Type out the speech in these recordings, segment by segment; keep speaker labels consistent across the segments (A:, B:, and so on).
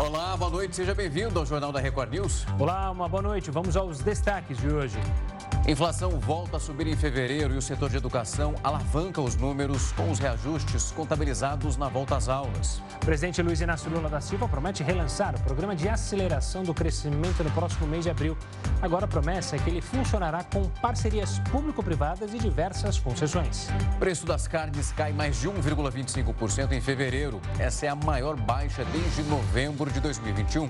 A: Olá, boa noite, seja bem-vindo ao Jornal da Record News.
B: Olá, uma boa noite. Vamos aos destaques de hoje.
A: Inflação volta a subir em fevereiro e o setor de educação alavanca os números com os reajustes contabilizados na volta às aulas.
B: O presidente Luiz Inácio Lula da Silva promete relançar o programa de aceleração do crescimento no próximo mês de abril. Agora a promessa é que ele funcionará com parcerias público-privadas e diversas concessões.
A: O preço das carnes cai mais de 1,25% em fevereiro. Essa é a maior baixa desde novembro de 2021.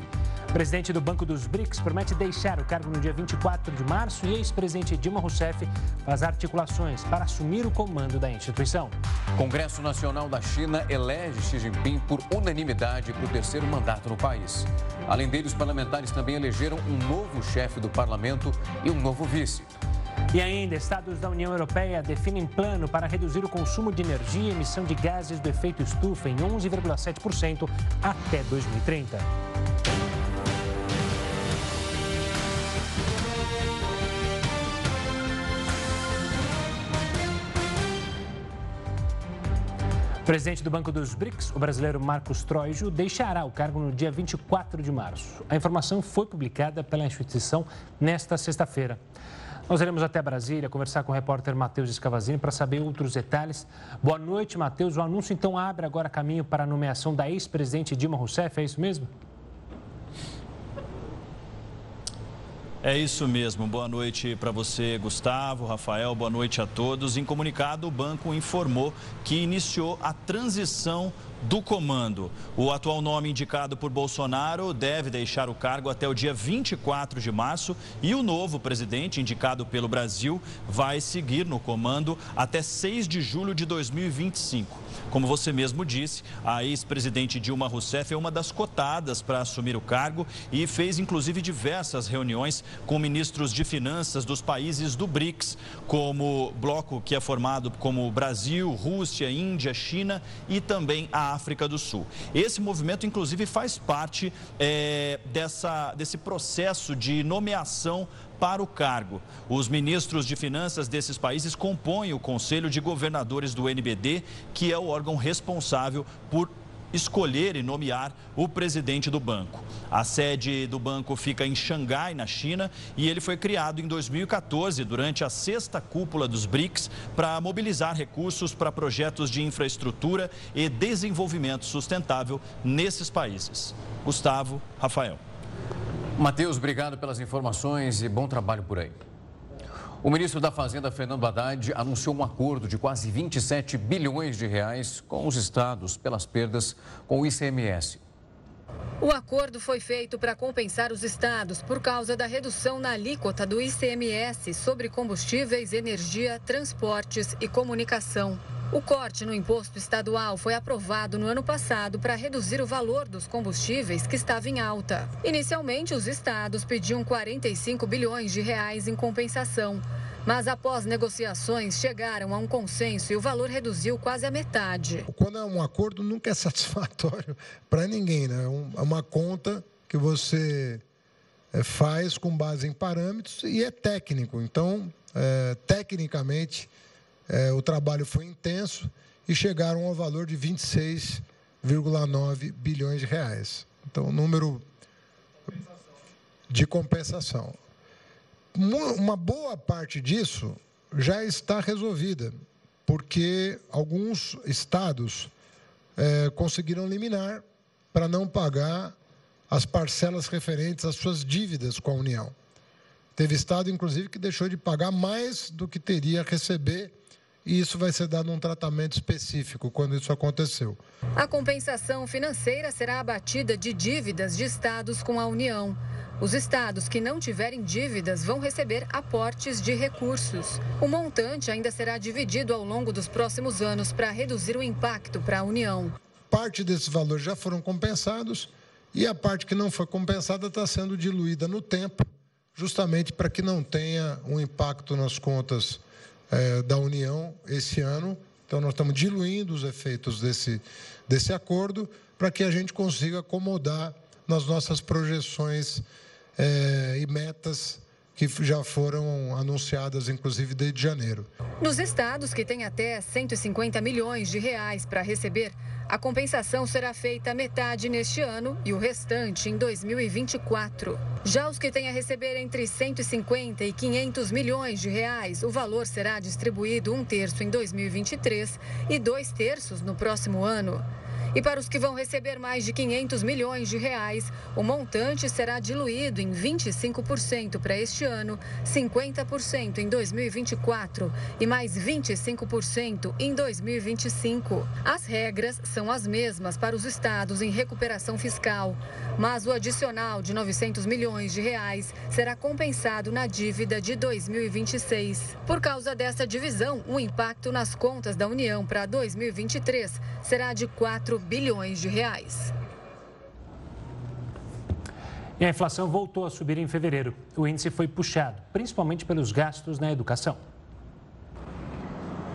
B: O presidente do Banco dos BRICS promete deixar o cargo no dia 24 de março e ex-presidente Dilma Rousseff faz articulações para assumir o comando da instituição.
A: Congresso Nacional da China elege Xi Jinping por unanimidade para o terceiro mandato no país. Além dele, os parlamentares também elegeram um novo chefe do parlamento e um novo vice.
B: E ainda, estados da União Europeia definem plano para reduzir o consumo de energia e emissão de gases do efeito estufa em 11,7% até 2030. Presidente do Banco dos BRICS, o brasileiro Marcos Troijo, deixará o cargo no dia 24 de março. A informação foi publicada pela instituição nesta sexta-feira. Nós iremos até Brasília conversar com o repórter Matheus Escavazini para saber outros detalhes. Boa noite, Matheus. O anúncio então abre agora caminho para a nomeação da ex-presidente Dilma Rousseff, é isso mesmo?
C: É isso mesmo. Boa noite para você, Gustavo, Rafael. Boa noite a todos. Em comunicado, o banco informou que iniciou a transição do comando. O atual nome indicado por Bolsonaro deve deixar o cargo até o dia 24 de março e o novo presidente, indicado pelo Brasil, vai seguir no comando até 6 de julho de 2025. Como você mesmo disse, a ex-presidente Dilma Rousseff é uma das cotadas para assumir o cargo e fez inclusive diversas reuniões com ministros de finanças dos países do BRICS, como bloco que é formado como Brasil, Rússia, Índia, China e também a África do Sul. Esse movimento, inclusive, faz parte é, dessa, desse processo de nomeação para o cargo. Os ministros de finanças desses países compõem o Conselho de Governadores do NBD, que é o órgão responsável por escolher e nomear o presidente do banco. A sede do banco fica em Xangai, na China, e ele foi criado em 2014, durante a sexta cúpula dos BRICS, para mobilizar recursos para projetos de infraestrutura e desenvolvimento sustentável nesses países. Gustavo, Rafael.
A: Matheus, obrigado pelas informações e bom trabalho por aí. O ministro da Fazenda, Fernando Haddad, anunciou um acordo de quase 27 bilhões de reais com os estados pelas perdas com o ICMS.
D: O acordo foi feito para compensar os estados por causa da redução na alíquota do ICMS sobre combustíveis, energia, transportes e comunicação. O corte no imposto estadual foi aprovado no ano passado para reduzir o valor dos combustíveis que estava em alta. Inicialmente, os estados pediam 45 bilhões de reais em compensação. Mas após negociações, chegaram a um consenso e o valor reduziu quase a metade.
E: Quando é um acordo, nunca é satisfatório para ninguém, né? É uma conta que você é, faz com base em parâmetros e é técnico. Então, é, tecnicamente, é, o trabalho foi intenso e chegaram ao valor de 26,9 bilhões de reais. Então, número de compensação. Uma boa parte disso já está resolvida, porque alguns estados é, conseguiram liminar para não pagar as parcelas referentes às suas dívidas com a União. Teve estado, inclusive, que deixou de pagar mais do que teria a receber e isso vai ser dado um tratamento específico quando isso aconteceu.
D: A compensação financeira será abatida de dívidas de estados com a União. Os estados que não tiverem dívidas vão receber aportes de recursos. O montante ainda será dividido ao longo dos próximos anos para reduzir o impacto para a União.
E: Parte desses valores já foram compensados e a parte que não foi compensada está sendo diluída no tempo, justamente para que não tenha um impacto nas contas é, da União esse ano. Então, nós estamos diluindo os efeitos desse, desse acordo para que a gente consiga acomodar nas nossas projeções é, e metas que já foram anunciadas, inclusive, desde janeiro.
D: Nos estados que têm até 150 milhões de reais para receber, A compensação será feita metade neste ano e o restante em 2024. Já os que têm a receber entre 150 e 500 milhões de reais, o valor será distribuído um terço em 2023 e dois terços no próximo ano. E para os que vão receber mais de 500 milhões de reais, o montante será diluído em 25% para este ano, 50% em 2024 e mais 25% em 2025. As regras são as mesmas para os estados em recuperação fiscal, mas o adicional de 900 milhões de reais será compensado na dívida de 2026. Por causa dessa divisão, o impacto nas contas da União para 2023 será de 4 bilhões de reais.
B: E a inflação voltou a subir em fevereiro. O índice foi puxado, principalmente pelos gastos na educação.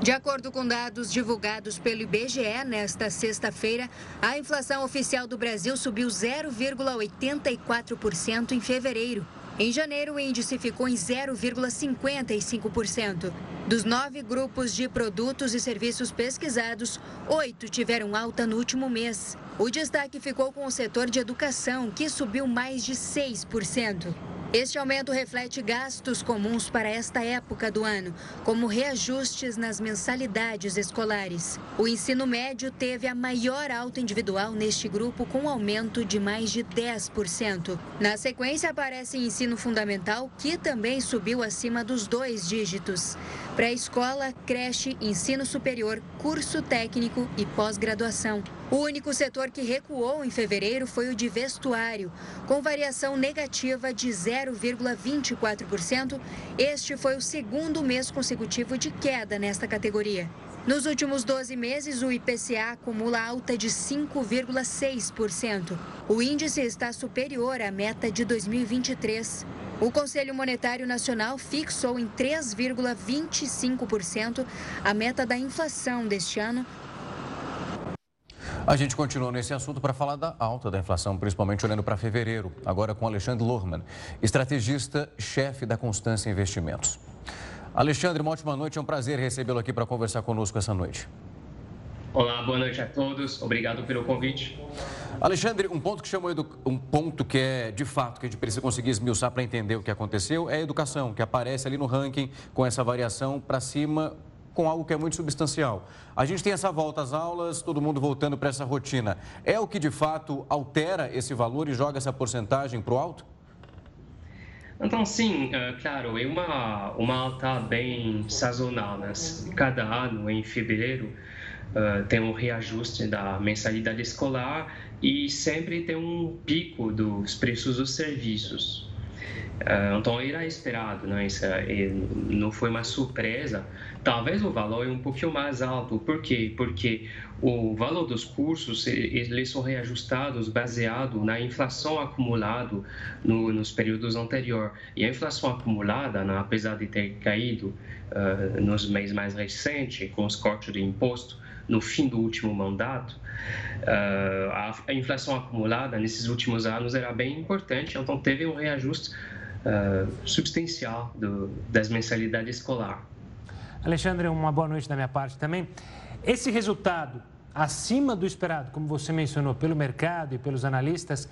F: De acordo com dados divulgados pelo IBGE nesta sexta-feira, a inflação oficial do Brasil subiu 0,84% em fevereiro. Em janeiro, o índice ficou em 0,55%. Dos nove grupos de produtos e serviços pesquisados, oito tiveram alta no último mês. O destaque ficou com o setor de educação, que subiu mais de 6%. Este aumento reflete gastos comuns para esta época do ano, como reajustes nas mensalidades escolares. O ensino médio teve a maior alta individual neste grupo, com um aumento de mais de 10%. Na sequência, aparece ensino fundamental, que também subiu acima dos dois dígitos. Pré-escola, creche, ensino superior, curso técnico e pós-graduação. O único setor que recuou em fevereiro foi o de vestuário, com variação negativa de 0,24%. Este foi o segundo mês consecutivo de queda nesta categoria. Nos últimos 12 meses, o IPCA acumula alta de 5,6%. O índice está superior à meta de 2023. O Conselho Monetário Nacional fixou em 3,25% a meta da inflação deste ano
A: a gente continua nesse assunto para falar da alta da inflação, principalmente olhando para fevereiro, agora com Alexandre Lohmann, estrategista, chefe da Constância Investimentos. Alexandre, uma ótima noite, é um prazer recebê-lo aqui para conversar conosco essa noite.
G: Olá, boa noite a todos, obrigado pelo convite.
A: Alexandre, um ponto que chamou um ponto que é de fato que a gente precisa conseguir esmiuçar para entender o que aconteceu é a educação, que aparece ali no ranking com essa variação para cima com algo que é muito substancial. A gente tem essa volta às aulas, todo mundo voltando para essa rotina. É o que de fato altera esse valor e joga essa porcentagem para o alto?
G: Então, sim, é, claro, é uma, uma alta bem sazonal. Né? Cada ano, em fevereiro, é, tem um reajuste da mensalidade escolar e sempre tem um pico dos preços dos serviços. É, então era esperado, né? Isso não foi uma surpresa. Talvez o valor é um pouquinho mais alto. Por quê? Porque o valor dos cursos eles são reajustados baseado na inflação acumulada no, nos períodos anteriores. E a inflação acumulada, né, apesar de ter caído uh, nos meses mais recentes, com os cortes de imposto, no fim do último mandato, uh, a, a inflação acumulada nesses últimos anos era bem importante, então teve um reajuste uh, substancial do, das mensalidades escolar.
B: Alexandre, uma boa noite da minha parte também. Esse resultado acima do esperado, como você mencionou, pelo mercado e pelos analistas,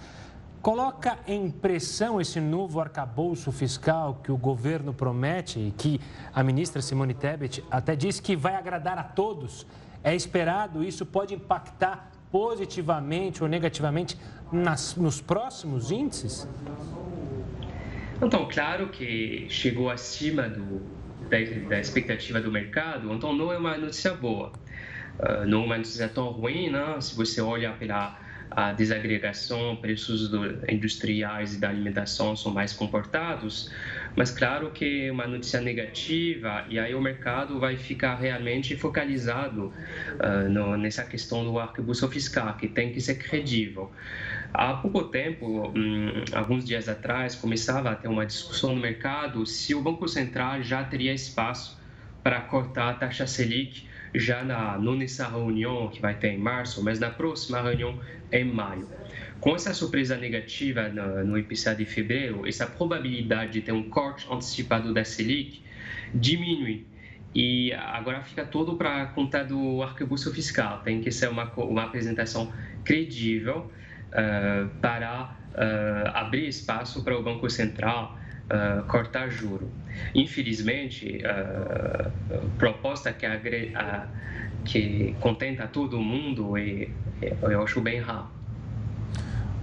B: coloca em pressão esse novo arcabouço fiscal que o governo promete e que a ministra Simone Tebet até disse que vai agradar a todos. É esperado, isso pode impactar positivamente ou negativamente nas, nos próximos índices?
G: Então, claro que chegou acima do, da, da expectativa do mercado, então não é uma notícia boa. Uh, não é uma notícia tão ruim, né? se você olha pela a desagregação, preços do, industriais e da alimentação são mais comportados, mas claro que é uma notícia negativa e aí o mercado vai ficar realmente focalizado uh, no, nessa questão do arcabouço fiscal, que tem que ser credível. Há pouco tempo, hum, alguns dias atrás, começava a ter uma discussão no mercado se o Banco Central já teria espaço para cortar a taxa Selic já na, não nessa reunião que vai ter em março, mas na próxima reunião em maio. Com essa surpresa negativa no, no IPCA de fevereiro, essa probabilidade de ter um corte antecipado da Selic diminui. e agora fica tudo para conta do arcabouço fiscal. Tem que ser uma, uma apresentação credível para uh, abrir espaço para o Banco Central uh, cortar juro. Infelizmente, a proposta que, a, que contenta todo mundo, e, eu acho bem raro.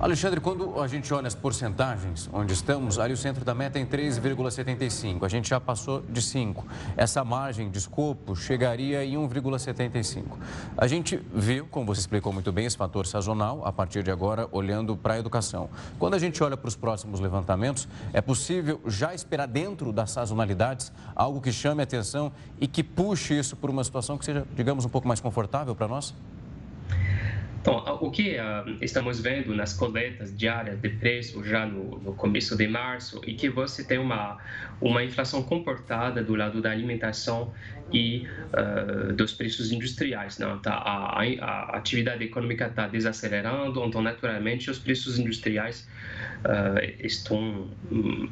A: Alexandre, quando a gente olha as porcentagens, onde estamos, ali o centro da meta é em 3,75. A gente já passou de 5. Essa margem de escopo chegaria em 1,75. A gente viu, como você explicou muito bem, esse fator sazonal, a partir de agora, olhando para a educação. Quando a gente olha para os próximos levantamentos, é possível já esperar dentro das sazonalidades algo que chame a atenção e que puxe isso por uma situação que seja, digamos, um pouco mais confortável para nós?
G: Então, o que uh, estamos vendo nas coletas diárias de preço já no, no, começo de março e que você tem uma, uma inflação comportada do lado da alimentação e uh, dos preços industriais. Não? Tá, a, a atividade econômica está desacelerando, então, naturalmente, os preços industriais uh, estão um,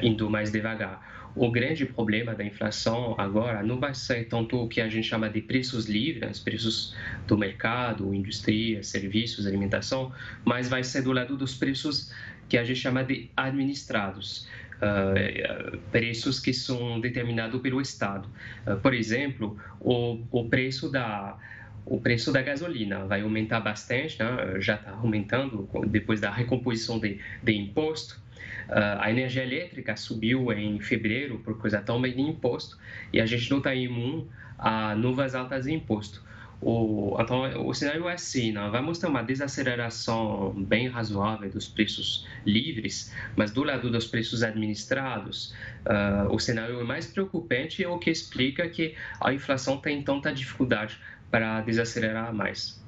G: indo mais devagar o grande problema da inflação agora não vai ser tanto o que a gente chama de preços livres, preços do mercado, indústria, serviços, alimentação, mas vai ser do lado dos preços que a gente chama de administrados. Uh, preços que são determinados pelo Estado. Uh, por exemplo, o, o preço da o preço da gasolina vai aumentar bastante, né? já está aumentando depois da recomposição de, de imposto. Uh, a energia elétrica subiu em fevereiro por coisa também de imposto e a gente não está imune a novas altas de imposto. O, então, o cenário é assim, né? vamos ter uma desaceleração bem razoável dos preços livres, mas do lado dos preços administrados, uh, o cenário mais preocupante é o que explica que a inflação tem tanta dificuldade para desacelerar mais.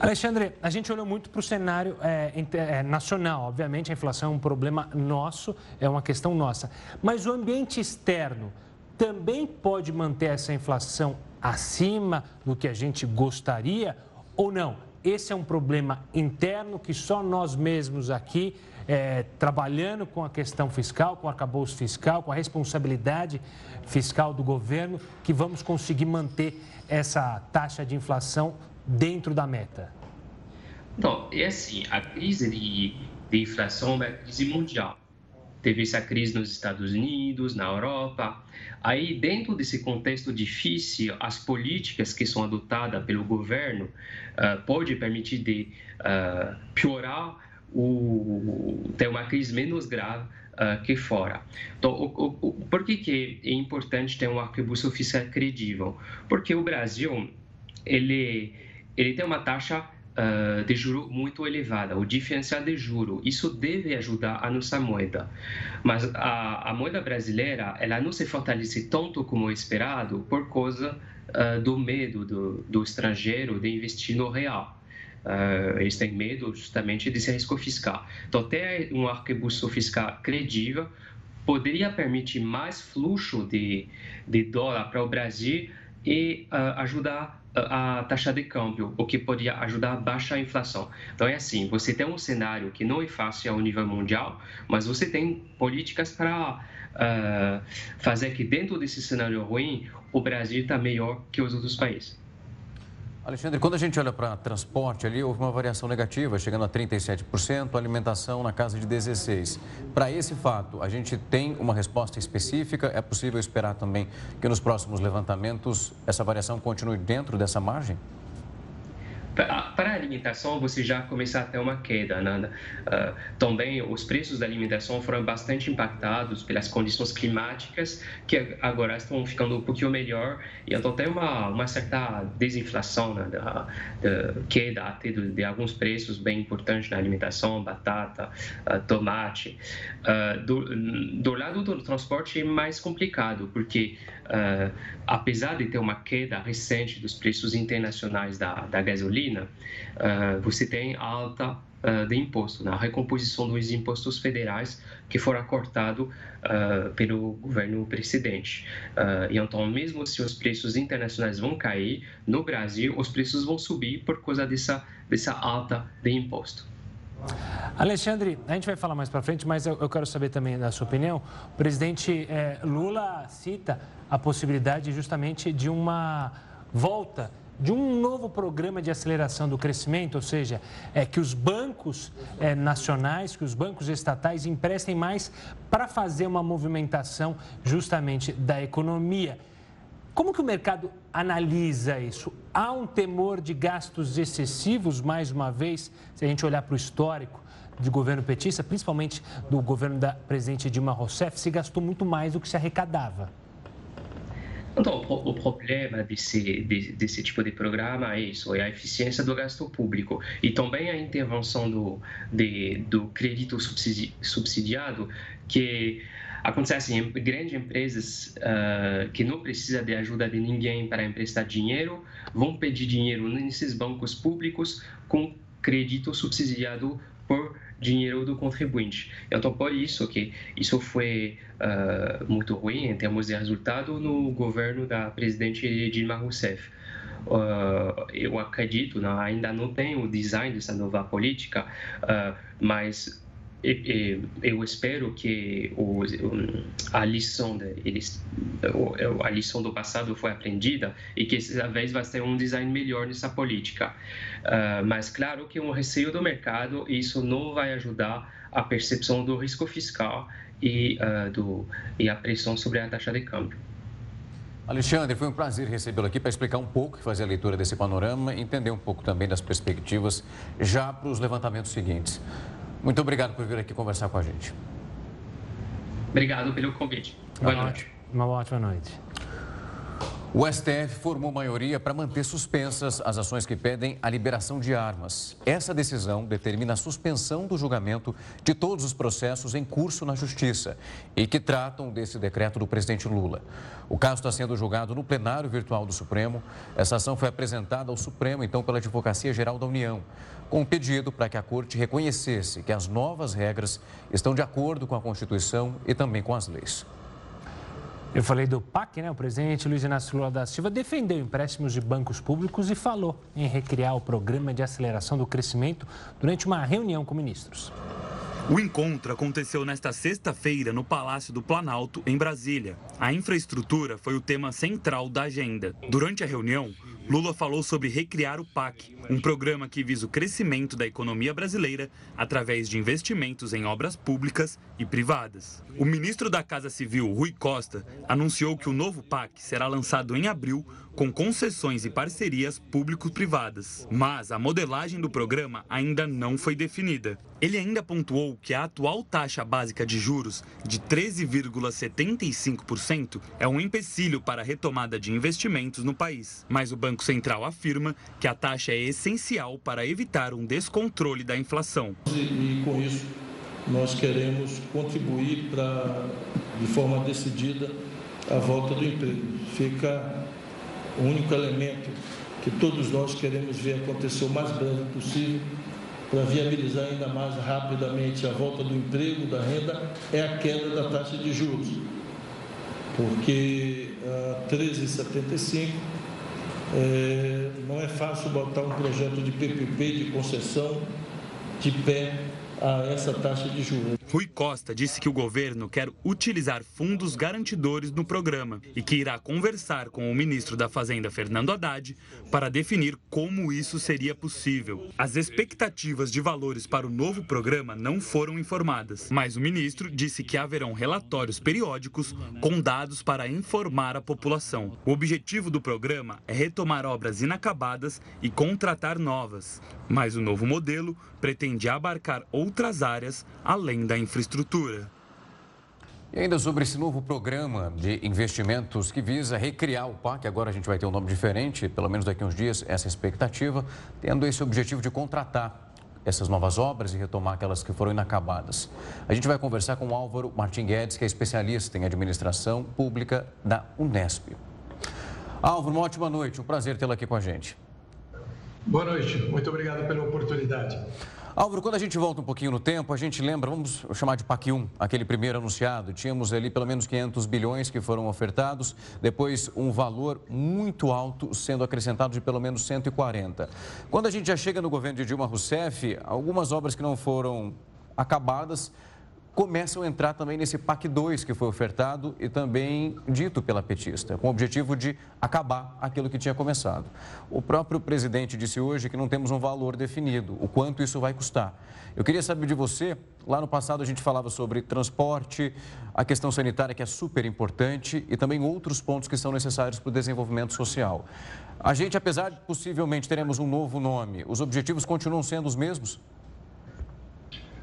B: Alexandre, a gente olhou muito para o cenário é, é, nacional. Obviamente, a inflação é um problema nosso, é uma questão nossa. Mas o ambiente externo também pode manter essa inflação acima do que a gente gostaria ou não? Esse é um problema interno que só nós mesmos aqui, é, trabalhando com a questão fiscal, com o arcabouço fiscal, com a responsabilidade fiscal do governo, que vamos conseguir manter essa taxa de inflação dentro da meta?
G: Então, é assim, a crise de, de inflação é uma crise mundial. Teve essa crise nos Estados Unidos, na Europa. Aí, dentro desse contexto difícil, as políticas que são adotadas pelo governo uh, pode permitir de uh, piorar o ter uma crise menos grave uh, que fora. Então, o, o, por que, que é importante ter um arcabouço fiscal credível? Porque o Brasil ele ele tem uma taxa uh, de juro muito elevada, o diferencial de juro. Isso deve ajudar a nossa moeda. Mas a, a moeda brasileira, ela não se fortalece tanto como esperado por causa uh, do medo do, do estrangeiro de investir no real. Uh, eles têm medo justamente desse risco fiscal. Então, ter um arcabouço fiscal credível poderia permitir mais fluxo de, de dólar para o Brasil e uh, ajudar a taxa de câmbio, o que poderia ajudar a baixar a inflação. Então é assim, você tem um cenário que não é fácil ao nível mundial, mas você tem políticas para uh, fazer que dentro desse cenário ruim o Brasil está melhor que os outros países.
A: Alexandre, quando a gente olha para transporte ali, houve uma variação negativa, chegando a 37%, alimentação na casa de 16%. Para esse fato, a gente tem uma resposta específica? É possível esperar também que nos próximos levantamentos essa variação continue dentro dessa margem?
G: Para a alimentação você já começa a ter uma queda. Uh, também os preços da alimentação foram bastante impactados pelas condições climáticas que agora estão ficando um pouquinho melhor e então tem uma, uma certa desinflação né? da, da queda até de, de, alguns preços bem importantes na alimentação, batata, uh, tomate. Uh, do, do lado do transporte é mais complicado porque uh, apesar de ter uma queda recente dos preços internacionais da, da gasolina, uh, você tem alta uh, de imposto, na né? recomposição dos impostos federais que foram cortados pelo governo precedente. e então, mesmo se os preços internacionais vão cair, no Brasil os preços vão subir por causa dessa, dessa alta de imposto.
B: Alexandre, a gente vai falar mais para frente, mas eu, eu, quero saber também da sua opinião. O presidente é, Lula cita a possibilidade justamente de uma volta de um novo programa de aceleração do crescimento, ou seja, é que os bancos é, nacionais, que os bancos estatais emprestem mais para fazer uma movimentação justamente da economia. Como que o mercado analisa isso? Há um temor de gastos excessivos, mais uma vez, se a gente olhar para o histórico do governo petista, principalmente do governo da presidente Dilma Rousseff, se gastou muito mais do que se arrecadava.
G: Então, o problema desse, desse tipo de programa é isso, é a eficiência do gasto público e também a intervenção do, de, do crédito subsidiado, que acontece em grandes empresas uh, que não precisam de ajuda de ninguém para emprestar dinheiro, vão pedir dinheiro nesses bancos públicos com crédito subsidiado por dinheiro do contribuinte. Então, por isso que isso foi uh, muito ruim em termos de resultado no governo da presidente Dilma Rousseff. Uh, eu acredito, não, ainda não tem o design dessa nova política, uh, mas eu espero que a lição a lição do passado foi aprendida e que dessa vez vai ter um design melhor nessa política. Uh, mas claro que um receio do mercado isso não vai ajudar a percepção do risco fiscal e, uh, do, e a pressão sobre a taxa de câmbio.
A: Alexandre, foi um prazer recebê-lo aqui para explicar um pouco, fazer a leitura desse panorama, entender um pouco também das perspectivas já para os levantamentos seguintes. Muito obrigado por vir aqui conversar com a gente.
G: Obrigado pelo convite. Boa
B: uma noite. Uma ótima noite.
A: O STF formou maioria para manter suspensas as ações que pedem a liberação de armas. Essa decisão determina a suspensão do julgamento de todos os processos em curso na Justiça e que tratam desse decreto do presidente Lula. O caso está sendo julgado no plenário virtual do Supremo. Essa ação foi apresentada ao Supremo, então, pela Advocacia Geral da União, com um pedido para que a Corte reconhecesse que as novas regras estão de acordo com a Constituição e também com as leis.
B: Eu falei do PAC, né? O presidente Luiz Inácio Lula da Silva defendeu empréstimos de bancos públicos e falou em recriar o programa de aceleração do crescimento durante uma reunião com ministros.
H: O encontro aconteceu nesta sexta-feira no Palácio do Planalto, em Brasília. A infraestrutura foi o tema central da agenda. Durante a reunião, Lula falou sobre recriar o PAC, um programa que visa o crescimento da economia brasileira através de investimentos em obras públicas e privadas. O ministro da Casa Civil, Rui Costa, anunciou que o novo PAC será lançado em abril com concessões e parcerias público-privadas. Mas a modelagem do programa ainda não foi definida. Ele ainda pontuou que a atual taxa básica de juros de 13,75% é um empecilho para a retomada de investimentos no país. Mas o Banco Central afirma que a taxa é essencial para evitar um descontrole da inflação.
I: E, e com isso, nós queremos contribuir para, de forma decidida, a volta do emprego. Fica o único elemento que todos nós queremos ver acontecer o mais breve possível para viabilizar ainda mais rapidamente a volta do emprego, da renda, é a queda da taxa de juros. Porque a 13,75 é, não é fácil botar um projeto de PPP, de concessão, de pé a essa taxa de juros.
H: Rui Costa disse que o governo quer utilizar fundos garantidores no programa e que irá conversar com o ministro da Fazenda, Fernando Haddad, para definir como isso seria possível. As expectativas de valores para o novo programa não foram informadas, mas o ministro disse que haverão relatórios periódicos com dados para informar a população. O objetivo do programa é retomar obras inacabadas e contratar novas, mas o novo modelo pretende abarcar outras áreas além da infraestrutura.
A: E ainda sobre esse novo programa de investimentos que visa recriar o PAC, agora a gente vai ter um nome diferente, pelo menos daqui a uns dias, essa expectativa, tendo esse objetivo de contratar essas novas obras e retomar aquelas que foram inacabadas. A gente vai conversar com o Álvaro Martin Guedes, que é especialista em administração pública da Unesp. Álvaro, uma ótima noite, um prazer tê-lo aqui com a gente.
J: Boa noite, muito obrigado pela oportunidade.
A: Álvaro, quando a gente volta um pouquinho no tempo, a gente lembra, vamos chamar de PAC 1, aquele primeiro anunciado. Tínhamos ali pelo menos 500 bilhões que foram ofertados, depois um valor muito alto sendo acrescentado de pelo menos 140. Quando a gente já chega no governo de Dilma Rousseff, algumas obras que não foram acabadas começam a entrar também nesse PAC 2 que foi ofertado e também dito pela petista, com o objetivo de acabar aquilo que tinha começado. O próprio presidente disse hoje que não temos um valor definido, o quanto isso vai custar. Eu queria saber de você, lá no passado a gente falava sobre transporte, a questão sanitária que é super importante e também outros pontos que são necessários para o desenvolvimento social. A gente, apesar de possivelmente teremos um novo nome, os objetivos continuam sendo os mesmos?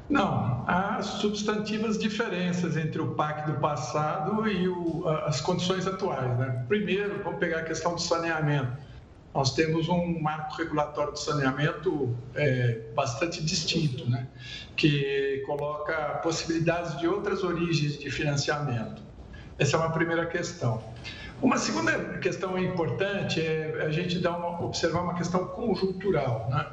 J: Não, há substantivas diferenças entre o PAC do passado e o, as condições atuais. Né? Primeiro, vamos pegar a questão do saneamento. Nós temos um marco regulatório de saneamento é, bastante distinto, né? que coloca possibilidades de outras origens de financiamento. Essa é uma primeira questão. Uma segunda questão importante é a gente dar uma, observar uma questão conjuntural. Né?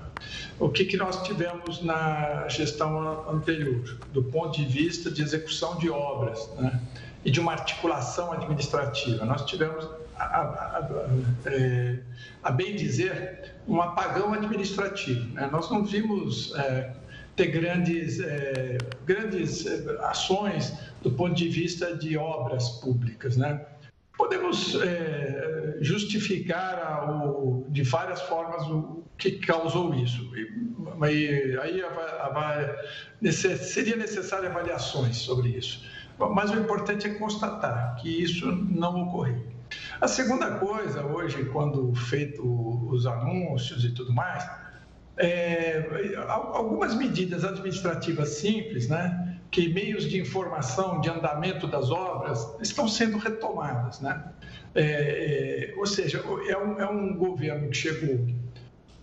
J: O que, que nós tivemos na gestão anterior, do ponto de vista de execução de obras né? e de uma articulação administrativa? Nós tivemos, a, a, a, é, a bem dizer, um apagão administrativo. Né? Nós não vimos é, ter grandes, é, grandes é, ações do ponto de vista de obras públicas, né? Podemos é, justificar o, de várias formas o que causou isso. E, aí seria necessário avaliações sobre isso. Mas o importante é constatar que isso não ocorreu. A segunda coisa, hoje, quando feito os anúncios e tudo mais, é, algumas medidas administrativas simples, né? Que meios de informação de andamento das obras estão sendo retomadas. Né? É, é, ou seja, é um, é um governo que chegou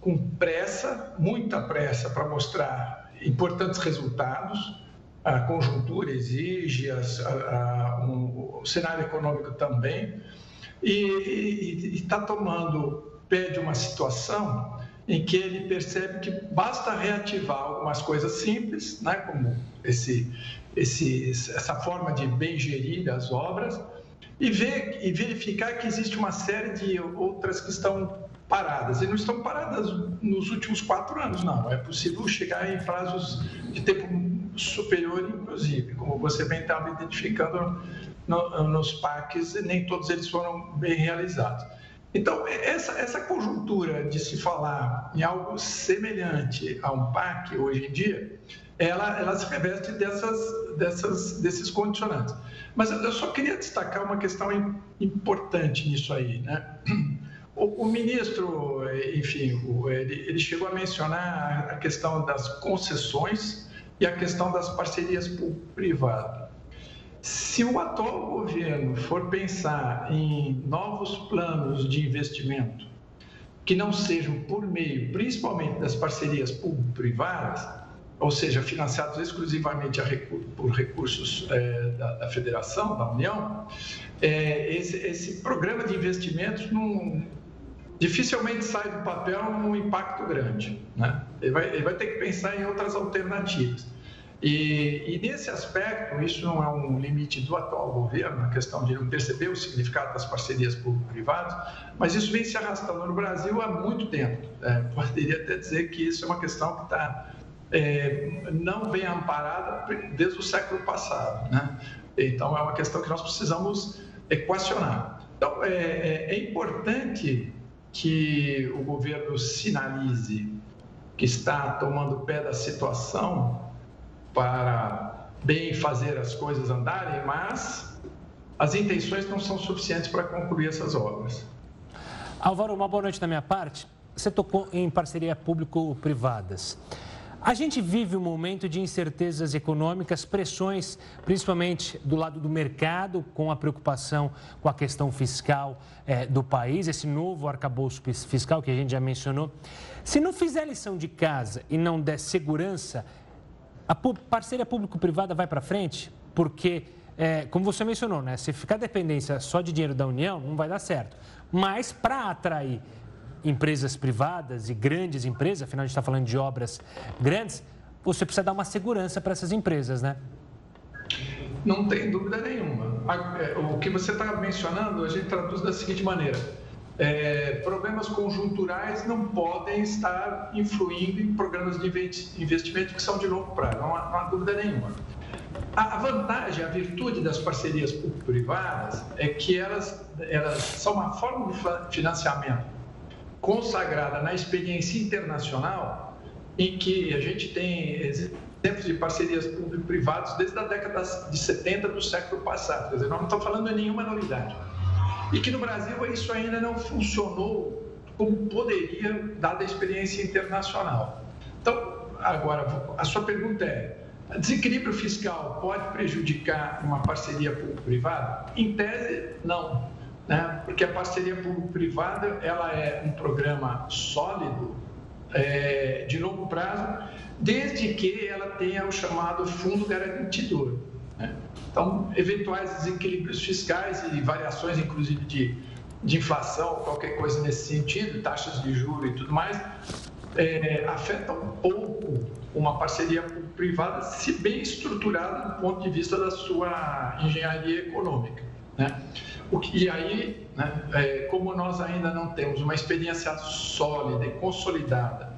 J: com pressa, muita pressa, para mostrar importantes resultados. A conjuntura exige, a, a, um, o cenário econômico também, e está tomando pé de uma situação em que ele percebe que basta reativar algumas coisas simples, né, como esse, esse, essa forma de bem gerir as obras, e, ver, e verificar que existe uma série de outras que estão paradas. E não estão paradas nos últimos quatro anos, não. É possível chegar em prazos de tempo superior, inclusive, como você bem estava identificando no, nos PACs, nem todos eles foram bem realizados. Então, essa, essa conjuntura de se falar em algo semelhante a um PAC hoje em dia, ela, ela se reveste dessas, dessas, desses condicionantes. Mas eu só queria destacar uma questão importante nisso aí. Né? O, o ministro, enfim, ele, ele chegou a mencionar a questão das concessões e a questão das parcerias público-privado. Se o atual governo for pensar em novos planos de investimento que não sejam por meio, principalmente das parcerias público-privadas, ou seja, financiados exclusivamente por recursos é, da, da, Federação, da União, é, esse, esse, programa de investimentos dificilmente sai do papel um impacto grande. Né? Ele, vai, ele vai ter que pensar em outras alternativas. E, e, nesse aspecto, isso não é um limite do atual governo, a questão de não perceber o significado das parcerias público-privadas, mas isso vem se arrastando no Brasil há muito tempo. É, poderia até dizer que isso é uma questão que está é, não bem amparada desde o século passado. Né? Então, é uma questão que nós precisamos equacionar. Então, é, é, é importante que o governo sinalize que está tomando pé da situação para bem fazer as coisas andarem, mas as intenções não são suficientes para concluir essas obras.
B: Álvaro, uma boa noite da minha parte. Você tocou em parceria público-privadas. A gente vive um momento de incertezas econômicas, pressões, principalmente do lado do mercado, com a preocupação com a questão fiscal é, do país, esse novo arcabouço fiscal que a gente já mencionou. Se não fizer lição de casa e não der segurança a parceria público-privada vai para frente porque, é, como você mencionou, né, se ficar dependência só de dinheiro da União, não vai dar certo. Mas para atrair empresas privadas e grandes empresas, afinal a gente está falando de obras grandes, você precisa dar uma segurança para essas empresas, né?
J: Não tem dúvida nenhuma. É, o que você está mencionando, a gente traduz da seguinte maneira: é, problemas conjunturais não podem estar influindo em programas de investimento que são de longo prazo, não há, não há dúvida nenhuma. A vantagem, a virtude das parcerias público-privadas é que elas, elas são uma forma de financiamento consagrada na experiência internacional, em que a gente tem exemplos de parcerias público-privadas desde a década de 70 do século passado. Quer dizer, não estou falando de nenhuma novidade. E que no Brasil isso ainda não funcionou como poderia, dada a experiência internacional. Então, agora, a sua pergunta é: desequilíbrio fiscal pode prejudicar uma parceria público-privada? Em tese, não. Né? Porque a parceria público-privada ela é um programa sólido, é, de longo prazo, desde que ela tenha o chamado fundo garantidor. Então, eventuais desequilíbrios fiscais e variações, inclusive de, de inflação, qualquer coisa nesse sentido, taxas de juros e tudo mais, é, afetam um pouco uma parceria privada, se bem estruturada do ponto de vista da sua engenharia econômica. Né? E aí, né, é, como nós ainda não temos uma experiência sólida e consolidada,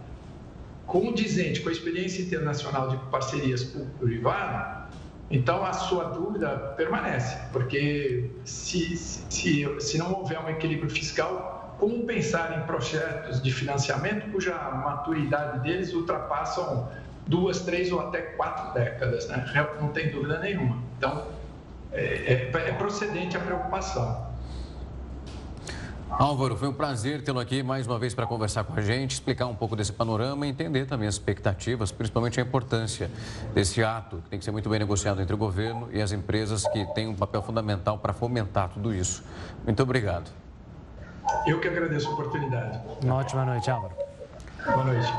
J: condizente com a experiência internacional de parcerias público-privada, então, a sua dúvida permanece, porque se, se, se não houver um equilíbrio fiscal, como pensar em projetos de financiamento cuja maturidade deles ultrapassam duas, três ou até quatro décadas? Né? Não tem dúvida nenhuma. Então, é, é, é procedente a preocupação.
A: Álvaro, foi um prazer tê-lo aqui mais uma vez para conversar com a gente, explicar um pouco desse panorama e entender também as expectativas, principalmente a importância desse ato, que tem que ser muito bem negociado entre o governo e as empresas que têm um papel fundamental para fomentar tudo isso. Muito obrigado.
J: Eu que agradeço a oportunidade.
B: Uma ótima noite, Álvaro.
J: Boa noite.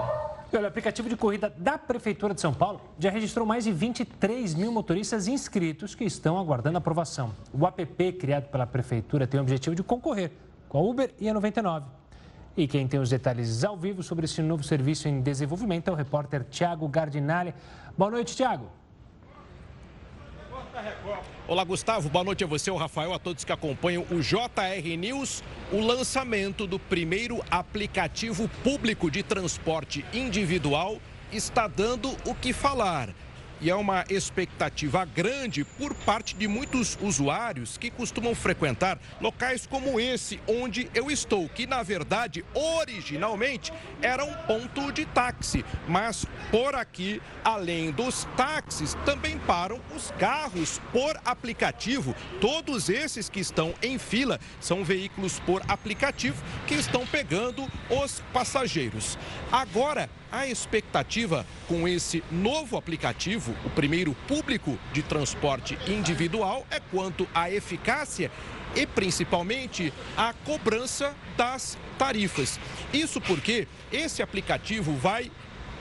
B: o aplicativo de corrida da Prefeitura de São Paulo já registrou mais de 23 mil motoristas inscritos que estão aguardando aprovação. O app, criado pela Prefeitura, tem o objetivo de concorrer com a Uber e a 99. E quem tem os detalhes ao vivo sobre esse novo serviço em desenvolvimento é o repórter Tiago Gardinali. Boa noite, Tiago.
K: Olá, Gustavo. Boa noite a você, o Rafael, a todos que acompanham o JR News. O lançamento do primeiro aplicativo público de transporte individual está dando o que falar e é uma expectativa grande por parte de muitos usuários que costumam frequentar locais como esse onde eu estou, que na verdade originalmente era um ponto de táxi, mas por aqui, além dos táxis, também param os carros por aplicativo. Todos esses que estão em fila são veículos por aplicativo que estão pegando os passageiros. Agora, a expectativa com esse novo aplicativo, o primeiro público de transporte individual, é quanto à eficácia e principalmente a cobrança das tarifas. Isso porque esse aplicativo vai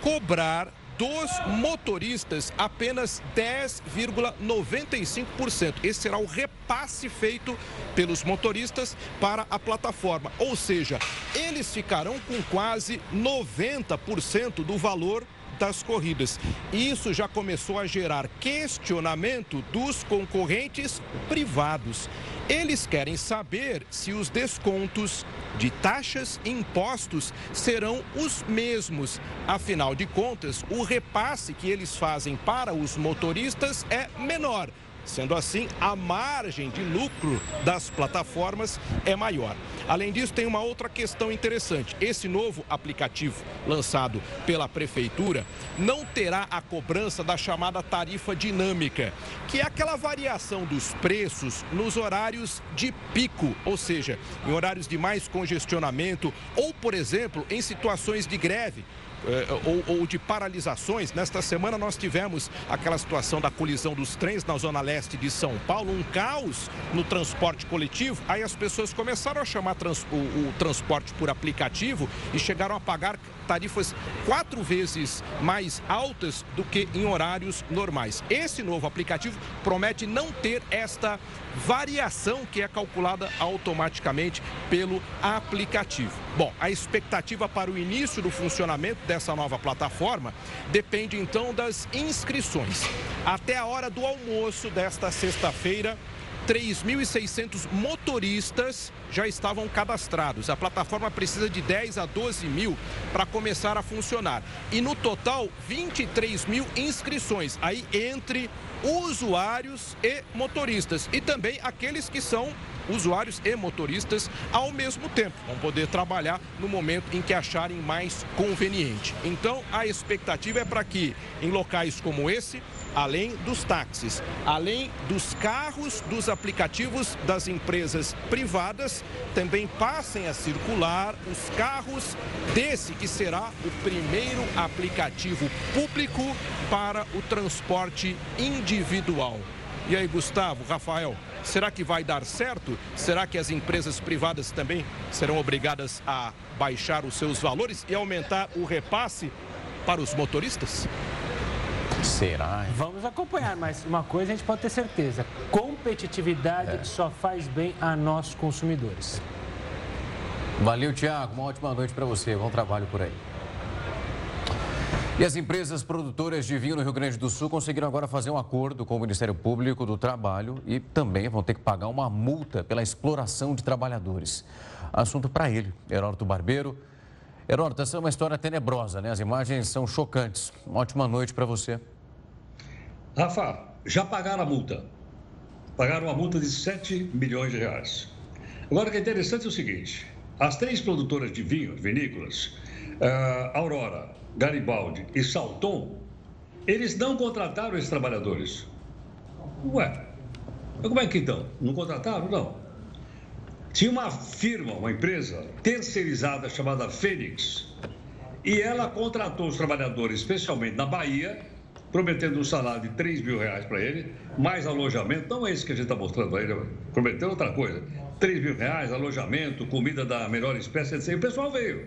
K: cobrar dos motoristas apenas 10,95%. Esse será o repasse feito pelos motoristas para a plataforma. Ou seja, eles ficarão com quase 90% do valor das corridas. Isso já começou a gerar questionamento dos concorrentes privados. Eles querem saber se os descontos de taxas e impostos serão os mesmos. Afinal de contas, o repasse que eles fazem para os motoristas é menor. Sendo assim, a margem de lucro das plataformas é maior. Além disso, tem uma outra questão interessante. Esse novo aplicativo lançado pela Prefeitura não terá a cobrança da chamada tarifa dinâmica, que é aquela variação dos preços nos horários de pico, ou seja, em horários de mais congestionamento ou, por exemplo, em situações de greve. Eh, ou, ou, de paralisações. Nesta semana nós tivemos aquela situação da colisão dos trens na zona leste de São Paulo, um caos no transporte coletivo. Aí as pessoas começaram a chamar trans, o, o transporte por aplicativo e chegaram a pagar tarifas quatro vezes mais altas do que em horários normais. Esse novo aplicativo promete não ter esta variação que é calculada automaticamente pelo aplicativo. Bom, a expectativa para o início do funcionamento dessa nova plataforma depende então das inscrições. Até a hora do almoço desta sexta-feira, 3.600 motoristas já estavam cadastrados. A plataforma precisa de 10 a 12 mil para começar a funcionar. E no total, 23 mil inscrições. Aí entre usuários e motoristas. E também aqueles que são usuários e motoristas ao mesmo tempo. Vão poder trabalhar no momento em que acharem mais conveniente. Então, a expectativa é para que em locais como esse além dos táxis, além dos carros dos aplicativos das empresas privadas, também passem a circular os carros desse que será o primeiro aplicativo público para o transporte individual. E aí, Gustavo, Rafael, será que vai dar certo? Será que as empresas privadas também serão obrigadas a baixar os seus valores e aumentar o repasse para os motoristas?
B: Será? Hein? Vamos acompanhar, mas uma coisa a gente pode ter certeza: competitividade é. só faz bem a nós consumidores.
A: Valeu, Tiago. Uma ótima noite para você. Bom trabalho por aí. E as empresas produtoras de vinho no Rio Grande do Sul conseguiram agora fazer um acordo com o Ministério Público do Trabalho e também vão ter que pagar uma multa pela exploração de trabalhadores. Assunto para ele, Heródoto Barbeiro. Heródoto, essa é uma história tenebrosa, né? As imagens são chocantes. Uma ótima noite para você.
L: Rafa, já pagaram a multa. Pagaram uma multa de 7 milhões de reais. Agora, o que é interessante é o seguinte: as três produtoras de vinho, vinícolas, uh, Aurora, Garibaldi e Salton, eles não contrataram esses trabalhadores. Ué, como é que então? Não contrataram? Não. Tinha uma firma, uma empresa terceirizada chamada Fênix, e ela contratou os trabalhadores, especialmente na Bahia, prometendo um salário de 3 mil reais para ele, mais alojamento, não é isso que a gente está mostrando aí, né? prometeu outra coisa. 3 mil reais, alojamento, comida da melhor espécie, etc. O pessoal veio.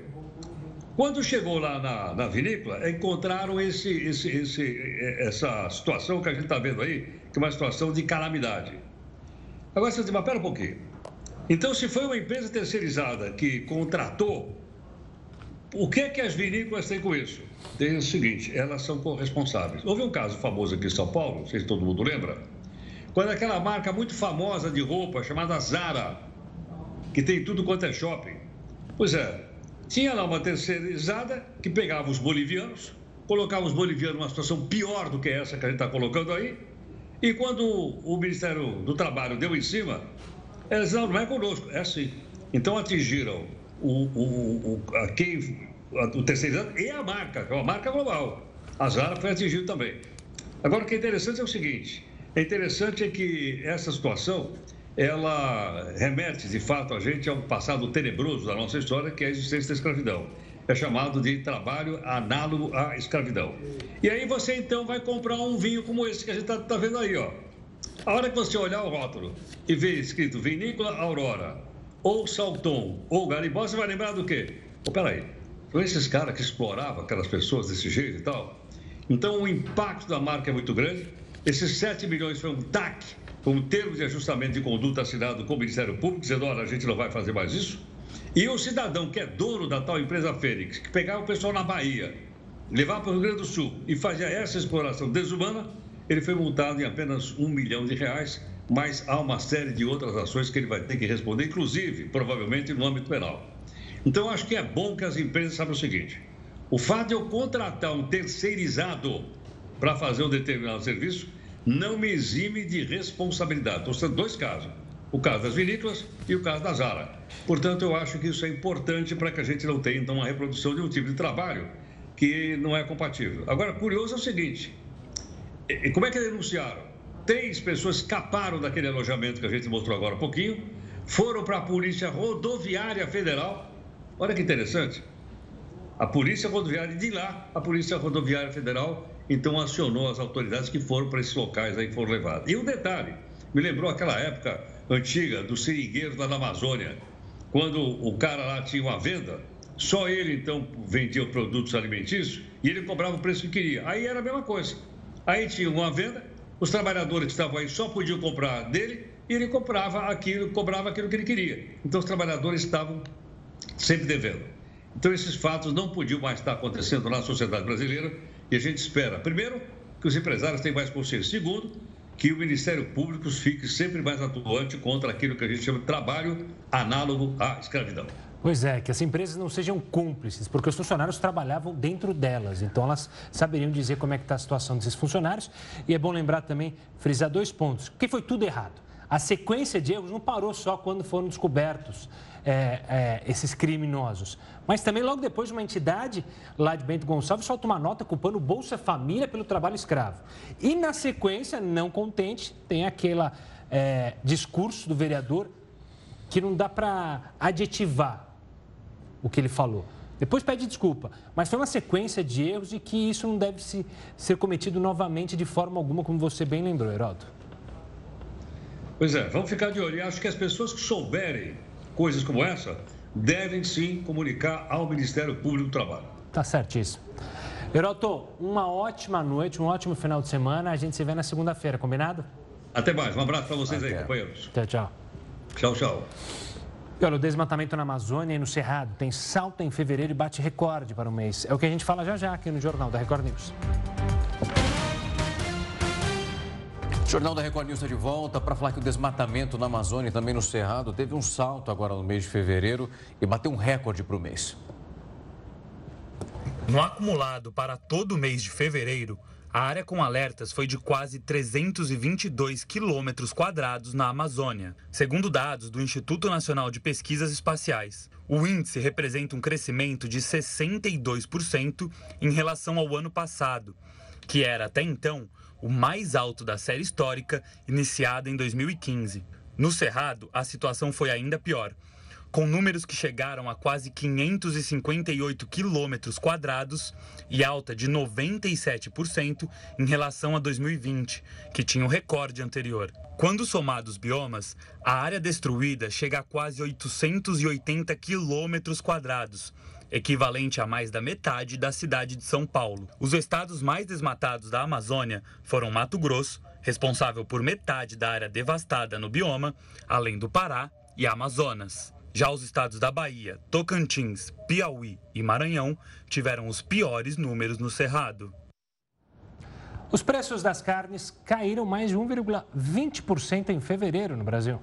L: Quando chegou lá na, na vinícola, encontraram esse, esse, esse, essa situação que a gente está vendo aí, que é uma situação de calamidade. Agora você diz, mas pera um pouquinho. Então, se foi uma empresa terceirizada que contratou, o que é que as vinícolas têm com isso? Tem o seguinte: elas são corresponsáveis. Houve um caso famoso aqui em São Paulo, não sei se todo mundo lembra, quando aquela marca muito famosa de roupa chamada Zara, que tem tudo quanto é shopping. Pois é, tinha lá uma terceirizada que pegava os bolivianos, colocava os bolivianos numa situação pior do que essa que a gente está colocando aí, e quando o Ministério do Trabalho deu em cima, eles não, não é conosco, é assim. Então atingiram o, o, o, a quem o terceirizado e a marca, que é uma marca global. A Zara foi atingida também. Agora, o que é interessante é o seguinte: é interessante é que essa situação ela remete de fato a gente a um passado tenebroso da nossa história, que é a existência da escravidão. É chamado de trabalho análogo à escravidão. E aí você então vai comprar um vinho como esse que a gente está tá vendo aí, ó. A hora que você olhar o rótulo e ver escrito Vinícola Aurora, ou Salton, ou Garibaldi, você vai lembrar do quê? Oh, peraí, são esses caras que exploravam aquelas pessoas desse jeito e tal. Então, o impacto da marca é muito grande. Esses 7 milhões foi um TAC, um termo de ajustamento de conduta assinado com o Ministério Público, dizendo: olha, a gente não vai fazer mais isso. E o cidadão que é dono da tal empresa Fênix, que pegava o pessoal na Bahia, levava para o Rio Grande do Sul e fazia essa exploração desumana, ele foi multado em apenas um milhão de reais, mas há uma série de outras ações que ele vai ter que responder, inclusive, provavelmente, no âmbito penal. Então, acho que é bom que as empresas saibam o seguinte: o fato de eu contratar um terceirizado para fazer um determinado serviço não me exime de responsabilidade. Estou citando dois casos: o caso das vinícolas e o caso da Zara. Portanto, eu acho que isso é importante para que a gente não tenha, então, uma reprodução de um tipo de trabalho que não é compatível. Agora, curioso é o seguinte: como é que denunciaram? Três pessoas escaparam daquele alojamento que a gente mostrou agora há pouquinho, foram para a Polícia Rodoviária Federal Olha que interessante. A Polícia Rodoviária de lá, a Polícia Rodoviária Federal, então acionou as autoridades que foram para esses locais aí que foram levados. E um detalhe, me lembrou aquela época antiga do seringueiro da Amazônia, quando o cara lá tinha uma venda, só ele então vendia produtos alimentícios e ele cobrava o preço que queria. Aí era a mesma coisa. Aí tinha uma venda, os trabalhadores que estavam aí só podiam comprar dele e ele comprava aquilo, cobrava aquilo que ele queria. Então os trabalhadores estavam sempre devendo. Então, esses fatos não podiam mais estar acontecendo na sociedade brasileira e a gente espera, primeiro, que os empresários tenham mais consciência. Segundo, que o Ministério Público fique sempre mais atuante contra aquilo que a gente chama de trabalho análogo à escravidão.
B: Pois é, que as empresas não sejam cúmplices, porque os funcionários trabalhavam dentro delas, então elas saberiam dizer como é que está a situação desses funcionários. E é bom lembrar também, frisar dois pontos, porque foi tudo errado. A sequência de erros não parou só quando foram descobertos é, é, esses criminosos, mas também logo depois uma entidade lá de Bento Gonçalves solta uma nota culpando o Bolsa Família pelo trabalho escravo. E na sequência, não contente, tem aquele é, discurso do vereador que não dá para adjetivar o que ele falou. Depois pede desculpa, mas foi uma sequência de erros e que isso não deve se, ser cometido novamente de forma alguma, como você bem lembrou, Heródoto.
L: Pois é, vamos ficar de olho. E acho que as pessoas que souberem coisas como essa devem sim comunicar ao Ministério Público do Trabalho.
B: Tá certíssimo. Heroto, uma ótima noite, um ótimo final de semana. A gente se vê na segunda-feira, combinado?
L: Até mais. Um abraço para vocês Até. aí, companheiros.
B: Tchau, tchau.
L: Tchau, tchau.
B: E olha, o desmatamento na Amazônia e no Cerrado tem salto em fevereiro e bate recorde para o mês. É o que a gente fala já já aqui no Jornal da Record News.
A: Jornal da Record News está de volta para falar que o desmatamento na Amazônia e também no Cerrado teve um salto agora no mês de fevereiro e bateu um recorde para o mês.
H: No acumulado para todo o mês de fevereiro, a área com alertas foi de quase 322 quilômetros quadrados na Amazônia, segundo dados do Instituto Nacional de Pesquisas Espaciais. O índice representa um crescimento de 62% em relação ao ano passado, que era até então o mais alto da série histórica iniciada em 2015. No Cerrado, a situação foi ainda pior com números que chegaram a quase 558 quilômetros quadrados e alta de 97% em relação a 2020, que tinha o recorde anterior. Quando somados os biomas, a área destruída chega a quase 880 quilômetros quadrados, equivalente a mais da metade da cidade de São Paulo. Os estados mais desmatados da Amazônia foram Mato Grosso, responsável por metade da área devastada no bioma, além do Pará e Amazonas. Já os estados da Bahia, Tocantins, Piauí e Maranhão tiveram os piores números no Cerrado.
B: Os preços das carnes caíram mais de 1,20% em fevereiro no Brasil.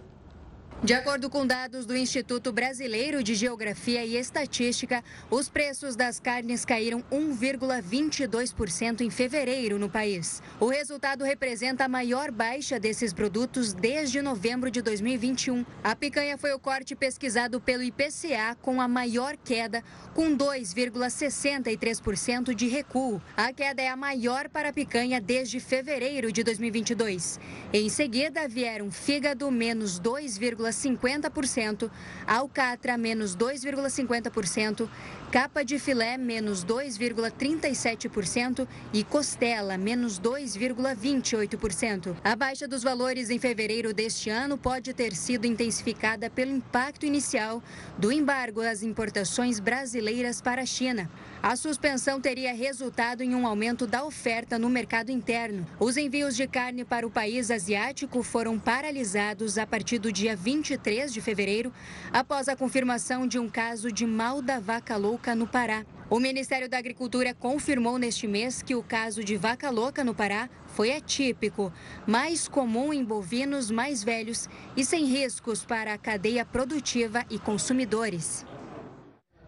F: De acordo com dados do Instituto Brasileiro de Geografia e Estatística, os preços das carnes caíram 1,22% em fevereiro no país. O resultado representa a maior baixa desses produtos desde novembro de 2021. A picanha foi o corte pesquisado pelo IPCA com a maior queda, com 2,63% de recuo. A queda é a maior para a picanha desde fevereiro de 2022. Em seguida, vieram fígado menos 2,5%. 2,50%, alcatra menos 2,50%, capa de filé menos 2,37% e costela menos 2,28%. A baixa dos valores em fevereiro deste ano pode ter sido intensificada pelo impacto inicial do embargo às importações brasileiras para a China. A suspensão teria resultado em um aumento da oferta no mercado interno. Os envios de carne para o país asiático foram paralisados a partir do dia 23 de fevereiro, após a confirmação de um caso de mal da vaca louca no Pará. O Ministério da Agricultura confirmou neste mês que o caso de vaca louca no Pará foi atípico, mais comum em bovinos mais velhos e sem riscos para a cadeia produtiva e consumidores.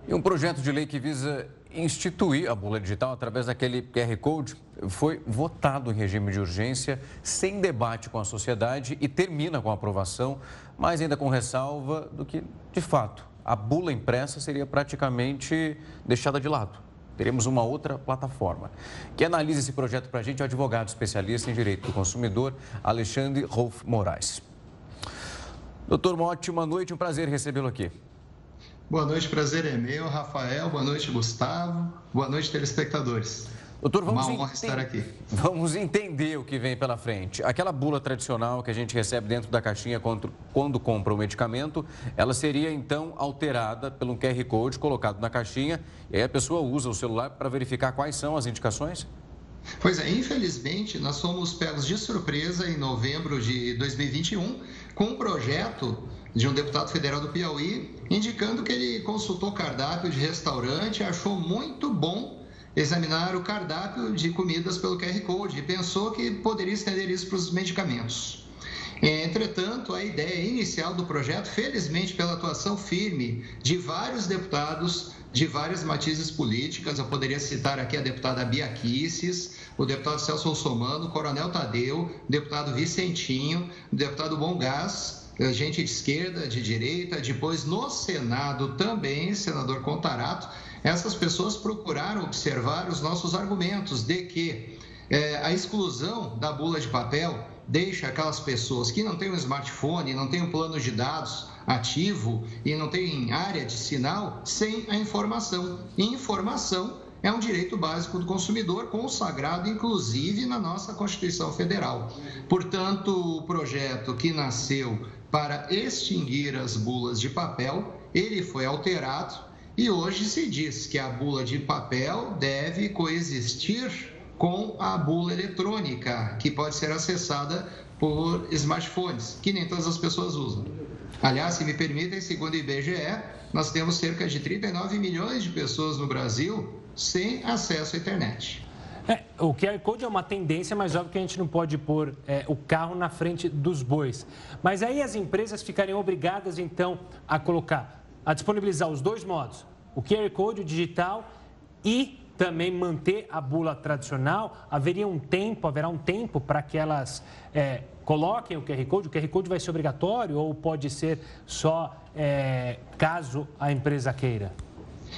A: E um projeto de lei que visa instituir a bula digital através daquele QR Code foi votado em regime de urgência, sem debate com a sociedade e termina com a aprovação, mas ainda com ressalva do que, de fato, a bula impressa seria praticamente deixada de lado. Teremos uma outra plataforma. Quem analisa esse projeto para a gente é o advogado especialista em direito do consumidor, Alexandre Rolf Moraes. Doutor, uma ótima noite, um prazer recebê-lo aqui.
M: Boa noite, prazer é meu, Rafael. Boa noite, Gustavo. Boa noite, telespectadores.
A: Doutor, vamos
M: Uma honra estar aqui.
A: Vamos entender o que vem pela frente. Aquela bula tradicional que a gente recebe dentro da caixinha quando, quando compra o medicamento, ela seria então alterada pelo QR Code colocado na caixinha e aí a pessoa usa o celular para verificar quais são as indicações?
M: Pois é, infelizmente, nós fomos pegos de surpresa em novembro de 2021 com um projeto de um deputado federal do Piauí indicando que ele consultou cardápio de restaurante e achou muito bom examinar o cardápio de comidas pelo QR Code e pensou que poderia estender isso para os medicamentos. Entretanto, a ideia inicial do projeto, felizmente pela atuação firme de vários deputados de várias matizes políticas. Eu poderia citar aqui a deputada Bia Kisses, o deputado Celso Russomano, o coronel Tadeu, o deputado Vicentinho, o deputado Bom Gás, eh, gente de esquerda, de direita, depois no Senado também, senador Contarato. Essas pessoas procuraram observar os nossos argumentos de que é, a exclusão da bula de papel deixa aquelas pessoas que não têm um smartphone, não têm um plano de dados, ativo e não tem área de sinal sem a informação. E informação é um direito básico do consumidor, consagrado inclusive na nossa Constituição Federal. Portanto, o projeto que nasceu para extinguir as bulas de papel, ele foi alterado e hoje se diz que a bula de papel deve coexistir com a bula eletrônica, que pode ser acessada por smartphones, que nem todas as pessoas usam. Aliás, se me permitem, segundo o IBGE, nós temos cerca de 39 milhões de pessoas no Brasil sem acesso à internet.
B: É, o QR Code é uma tendência, mas óbvio que a gente não pode pôr é, o carro na frente dos bois. Mas aí as empresas ficariam obrigadas, então, a colocar, a disponibilizar os dois modos, o QR Code, o digital e também manter a bula tradicional? Haveria um tempo, haverá um tempo para que elas é, coloquem o QR Code? O QR Code vai ser obrigatório ou pode ser só é, caso a empresa queira?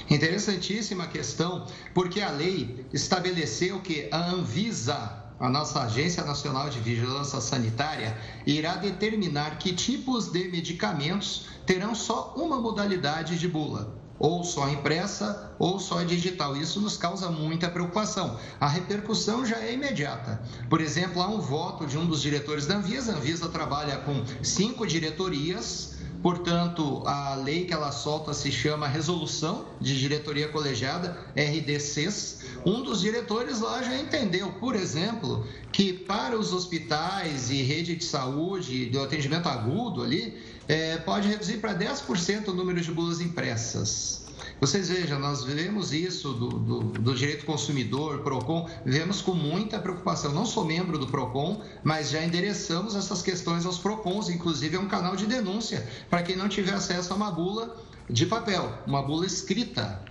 M: Interessantíssima questão, porque a lei estabeleceu que a Anvisa, a nossa Agência Nacional de Vigilância Sanitária, irá determinar que tipos de medicamentos terão só uma modalidade de bula ou só impressa ou só digital. Isso nos causa muita preocupação. A repercussão já é imediata. Por exemplo, há um voto de um dos diretores da Anvisa. A Anvisa trabalha com cinco diretorias. Portanto, a lei que ela solta se chama Resolução de Diretoria Colegiada, RDCs. Um dos diretores lá já entendeu, por exemplo, que para os hospitais e rede de saúde, do atendimento agudo ali, é, pode reduzir para 10% o número de bulas impressas. Vocês vejam, nós vemos isso do, do, do, direito consumidor, PROCON, vemos com muita preocupação. Não sou membro do PROCON, mas já endereçamos essas questões aos PROCONs, inclusive é um canal de denúncia para quem não tiver acesso a uma bula de papel, uma bula escrita.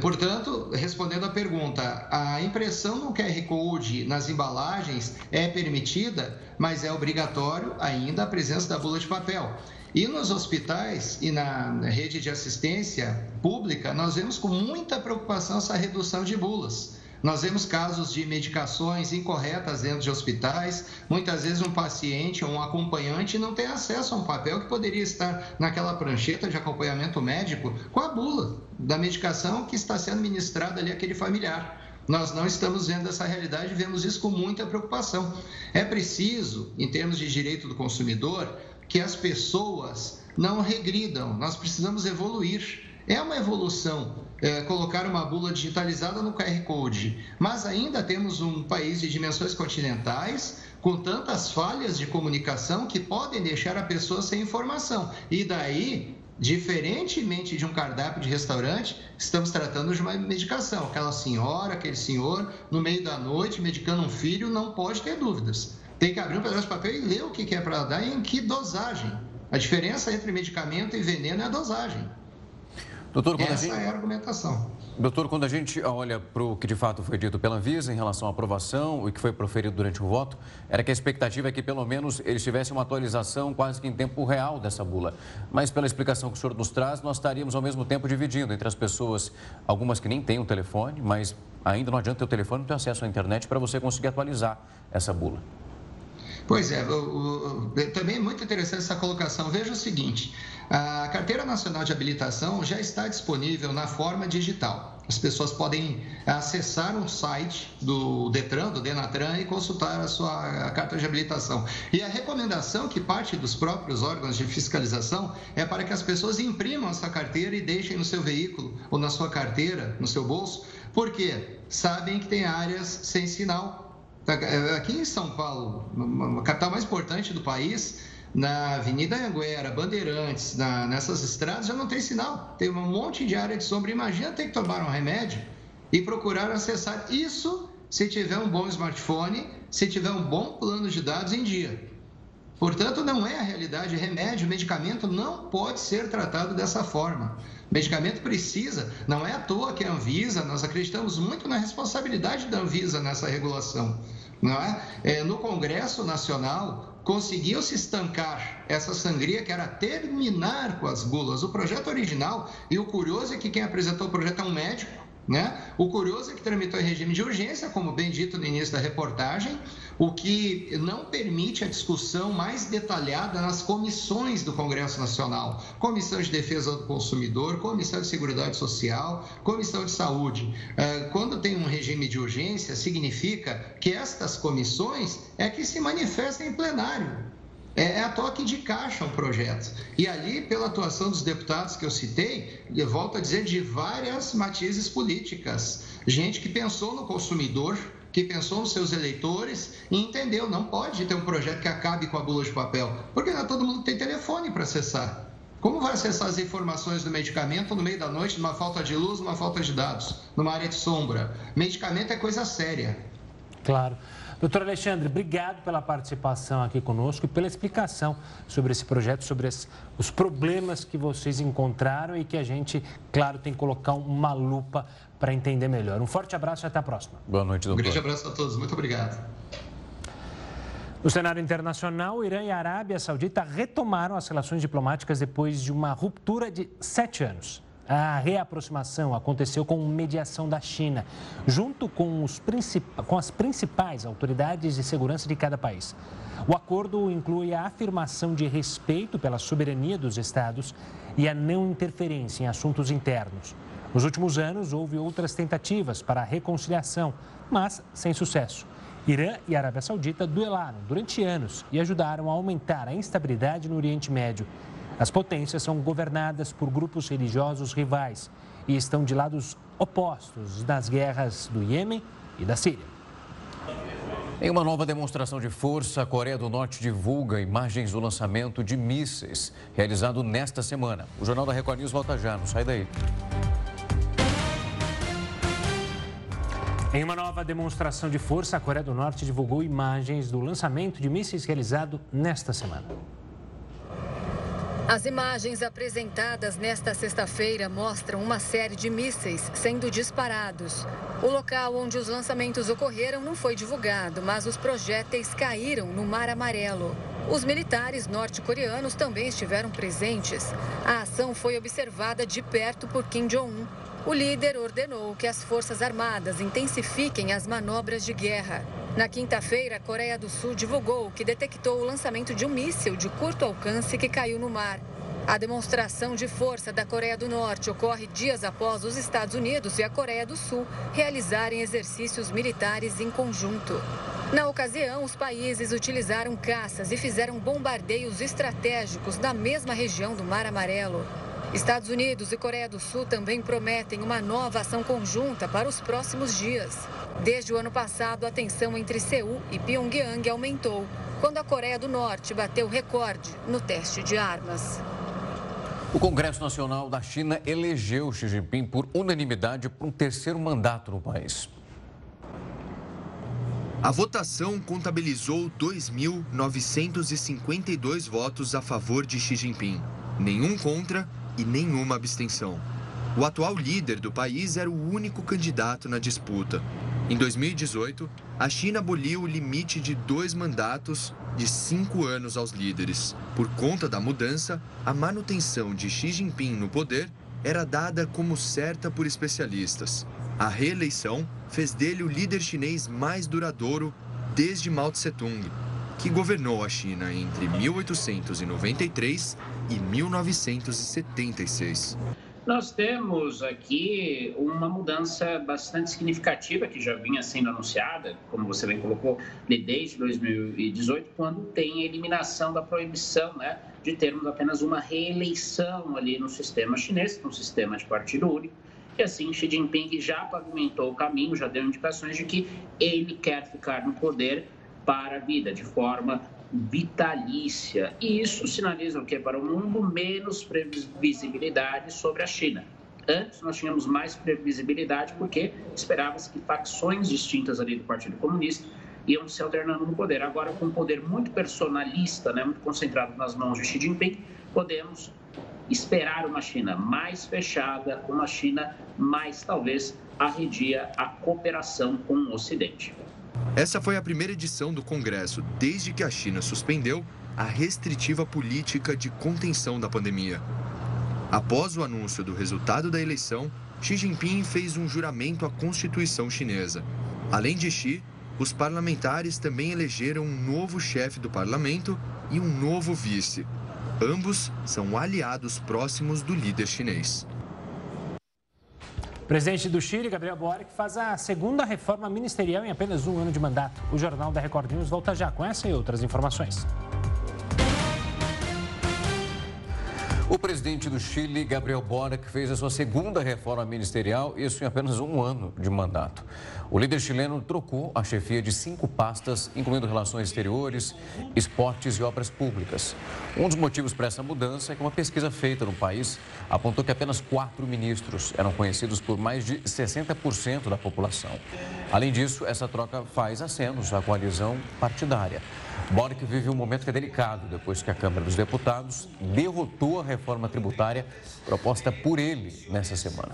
M: Portanto, respondendo à pergunta, a impressão no QR Code nas embalagens é permitida, mas é obrigatório ainda a presença da bula de papel. E nos hospitais e na rede de assistência pública, nós vemos com muita preocupação essa redução de bulas. Nós vemos casos de medicações incorretas dentro de hospitais. Muitas vezes um paciente ou um acompanhante não tem acesso a um papel que poderia estar naquela prancheta de acompanhamento médico com a bula da medicação que está sendo ministrada ali àquele familiar. Nós não estamos vendo essa realidade, vemos isso com muita preocupação. É preciso, em termos de direito do consumidor, que as pessoas não regridam, nós precisamos evoluir. É uma evolução é, colocar uma bula digitalizada no QR Code, mas ainda temos um país de dimensões continentais com tantas falhas de comunicação que podem deixar a pessoa sem informação. E daí, diferentemente de um cardápio de restaurante, estamos tratando de uma medicação. Aquela senhora, aquele senhor, no meio da noite, medicando um filho, não pode ter dúvidas tem que abrir um pedaço de papel e ler o que é para dar e em que dosagem. A diferença entre medicamento e veneno é a dosagem.
A: Doutor, quando
M: Essa
A: a gente...
M: é a argumentação.
A: Doutor, quando a gente olha para o que de fato foi dito pela Anvisa em relação à aprovação e que foi proferido durante o voto, era que a expectativa é que pelo menos eles tivessem uma atualização quase que em tempo real dessa bula. Mas pela explicação que o senhor nos traz, nós estaríamos ao mesmo tempo dividindo entre as pessoas, algumas que nem têm um telefone, mas ainda não adianta ter o telefone, ter acesso à internet para você conseguir atualizar essa bula.
M: Pois é, o, o, também é muito interessante essa colocação. Veja o seguinte: a Carteira Nacional de Habilitação já está disponível na forma digital. As pessoas podem acessar um site do Detran, do Denatran e consultar a sua carta de habilitação. E a recomendação que parte dos próprios órgãos de fiscalização é para que as pessoas imprimam essa carteira e deixem no seu veículo ou na sua carteira, no seu bolso, Por quê? Sabem que tem áreas sem sinal. Tá, é, aqui em São Paulo, a capital mais importante do país, na Avenida Anguera, Bandeirantes, na, nessas estradas já não tem sinal. Tem um monte de área de sombra. Imagina ter que tomar um remédio e procurar acessar isso se tiver um bom smartphone, se tiver um bom plano de dados em dia. Portanto, não é a realidade. Remédio, medicamento não pode ser tratado dessa forma. Medicamento precisa, não é à toa que a Anvisa, nós acreditamos muito na responsabilidade da Anvisa nessa regulação. É? é no Congresso Nacional, conseguiu se estancar essa sangria que era terminar com as bulas. O projeto original, e o curioso é que quem apresentou o projeto é um médico, né? O curioso é que tramitou em regime de urgência, como bem dito no início da reportagem, o que não permite a discussão mais detalhada nas comissões do Congresso Nacional Comissão de Defesa do Consumidor, Comissão de Seguridade Social, Comissão de Saúde. É, quando tem um regime de urgência, significa que estas comissões é que se manifestam em plenário é, é, a toque de caixa um projeto. E ali, pela atuação dos deputados que eu citei, eu volto a dizer, de várias matizes políticas. Gente que pensou no consumidor, que pensou nos seus eleitores e entendeu, não pode ter um projeto que acabe com a bula de papel, porque não é todo mundo tem telefone para acessar. Como vai acessar as informações do medicamento no meio da noite, numa falta de luz, numa falta de dados, numa área de sombra? Medicamento é coisa séria.
B: Claro. Doutor Alexandre, obrigado pela participação aqui conosco e pela explicação sobre esse projeto, sobre as, os problemas que vocês encontraram e que a gente, claro, tem que colocar uma lupa para entender melhor. Um forte abraço e até a próxima.
A: Boa noite, doutor.
M: Um grande abraço a todos. Muito obrigado.
B: No cenário internacional, o Irã e a Arábia Saudita retomaram as relações diplomáticas depois de uma ruptura de sete anos. A reaproximação aconteceu com mediação da China, junto com, com, as principais autoridades de segurança de cada país. O acordo inclui a afirmação de respeito pela soberania dos Estados e a não interferência em assuntos internos. Nos últimos anos, houve outras tentativas para a reconciliação, mas sem sucesso. Irã e Arábia Saudita duelaram durante anos e ajudaram a aumentar a instabilidade no Oriente Médio. As potências são governadas por grupos religiosos rivais e estão de lados opostos nas guerras do Iêmen e da Síria.
A: Em uma nova demonstração de força, a Coreia do Norte divulga imagens do lançamento de mísseis realizado nesta semana. O Jornal da Record News volta já, não sai daí.
B: Em uma nova demonstração de força, a Coreia do Norte divulgou imagens do lançamento de mísseis realizado nesta semana.
D: As imagens apresentadas nesta sexta-feira mostram uma série de mísseis sendo disparados. O local onde os lançamentos ocorreram não foi divulgado, mas os projéteis caíram no Mar Amarelo. Os militares norte-coreanos também estiveram presentes. A ação foi observada de perto por Kim Jong-un. O líder ordenou que as Forças Armadas intensifiquem as manobras de guerra. Na quinta-feira, a Coreia do Sul divulgou que detectou o lançamento de um míssil de curto alcance que caiu no mar. A demonstração de força da Coreia do Norte ocorre dias após os Estados Unidos e a Coreia do Sul realizarem exercícios militares em conjunto. Na ocasião, os países utilizaram caças e fizeram bombardeios estratégicos na mesma região do Mar Amarelo. Estados Unidos e Coreia do Sul também prometem uma nova ação conjunta para os próximos dias. Desde o ano passado, a tensão entre Seul e Pyongyang aumentou, quando a Coreia do Norte bateu recorde no teste de armas.
A: O Congresso Nacional da China elegeu Xi Jinping por unanimidade para um terceiro mandato no país.
N: A votação contabilizou 2.952 votos a favor de Xi Jinping, nenhum contra e nenhuma abstenção. O atual líder do país era o único candidato na disputa. Em 2018, a China aboliu o limite de dois mandatos de cinco anos aos líderes. Por conta da mudança, a manutenção de Xi Jinping no poder era dada como certa por especialistas. A reeleição fez dele o líder chinês mais duradouro desde Mao Tse-tung, que governou a China entre 1893 e 1976.
O: Nós temos aqui uma mudança bastante significativa que já vinha sendo anunciada, como você bem colocou, desde 2018, quando tem a eliminação da proibição né, de termos apenas uma reeleição ali no sistema chinês, no sistema de partido único e assim Xi Jinping já pavimentou o caminho, já deu indicações de que ele quer ficar no poder para a vida, de forma vitalícia. E isso sinaliza o que para o mundo? Menos previsibilidade sobre a China. Antes nós tínhamos mais previsibilidade porque esperava-se que facções distintas ali do Partido Comunista iam se alternando no poder. Agora, com um poder muito personalista, né, muito concentrado nas mãos de Xi Jinping, podemos esperar uma China mais fechada, uma China mais, talvez, arredia a cooperação com o Ocidente.
N: Essa foi a primeira edição do Congresso desde que a China suspendeu a restritiva política de contenção da pandemia. Após o anúncio do resultado da eleição, Xi Jinping fez um juramento à Constituição chinesa. Além de Xi, os parlamentares também elegeram um novo chefe do parlamento e um novo vice. Ambos são aliados próximos do líder chinês.
B: Presidente do Chile, Gabriel Boric, faz a segunda reforma ministerial em apenas um ano de mandato. O Jornal da Record News volta já com essa e outras informações.
A: O presidente do Chile, Gabriel Boric, fez a sua segunda reforma ministerial, isso em apenas um ano de mandato. O líder chileno trocou a chefia de cinco pastas, incluindo relações exteriores, esportes e obras públicas. Um dos motivos para essa mudança é que uma pesquisa feita no país apontou que apenas quatro ministros eram conhecidos por mais de 60% da população. Além disso, essa troca faz acenos à coalizão partidária. Boric vive um momento que é delicado depois que a Câmara dos Deputados derrotou a reforma tributária proposta por ele nessa semana.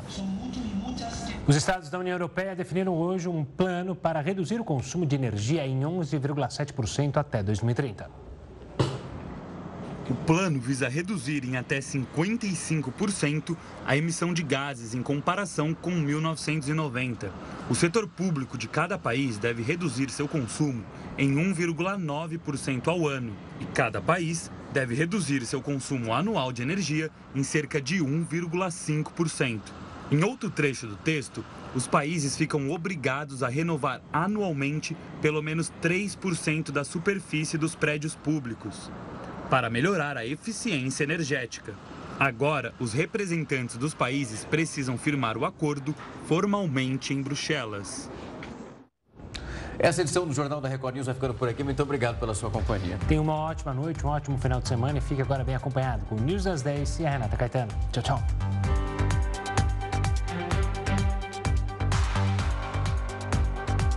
B: Os estados da União Europeia definiram hoje um plano para reduzir o consumo de energia em 11,7% até 2030.
H: O plano visa reduzir em até 55% a emissão de gases em comparação com 1990. O setor público de cada país deve reduzir seu consumo em 1,9% ao ano e cada país deve reduzir seu consumo anual de energia em cerca de 1,5%. Em outro trecho do texto, os países ficam obrigados a renovar anualmente pelo menos 3% da superfície dos prédios públicos para melhorar a eficiência energética. Agora, os representantes dos países precisam firmar o acordo formalmente em Bruxelas.
A: Essa edição do Jornal da Record News vai ficando por aqui. Muito obrigado pela sua companhia.
B: Tenha uma ótima noite, um ótimo final de semana e fique agora bem acompanhado com o News das 10 e a Renata Caetano. Tchau, tchau.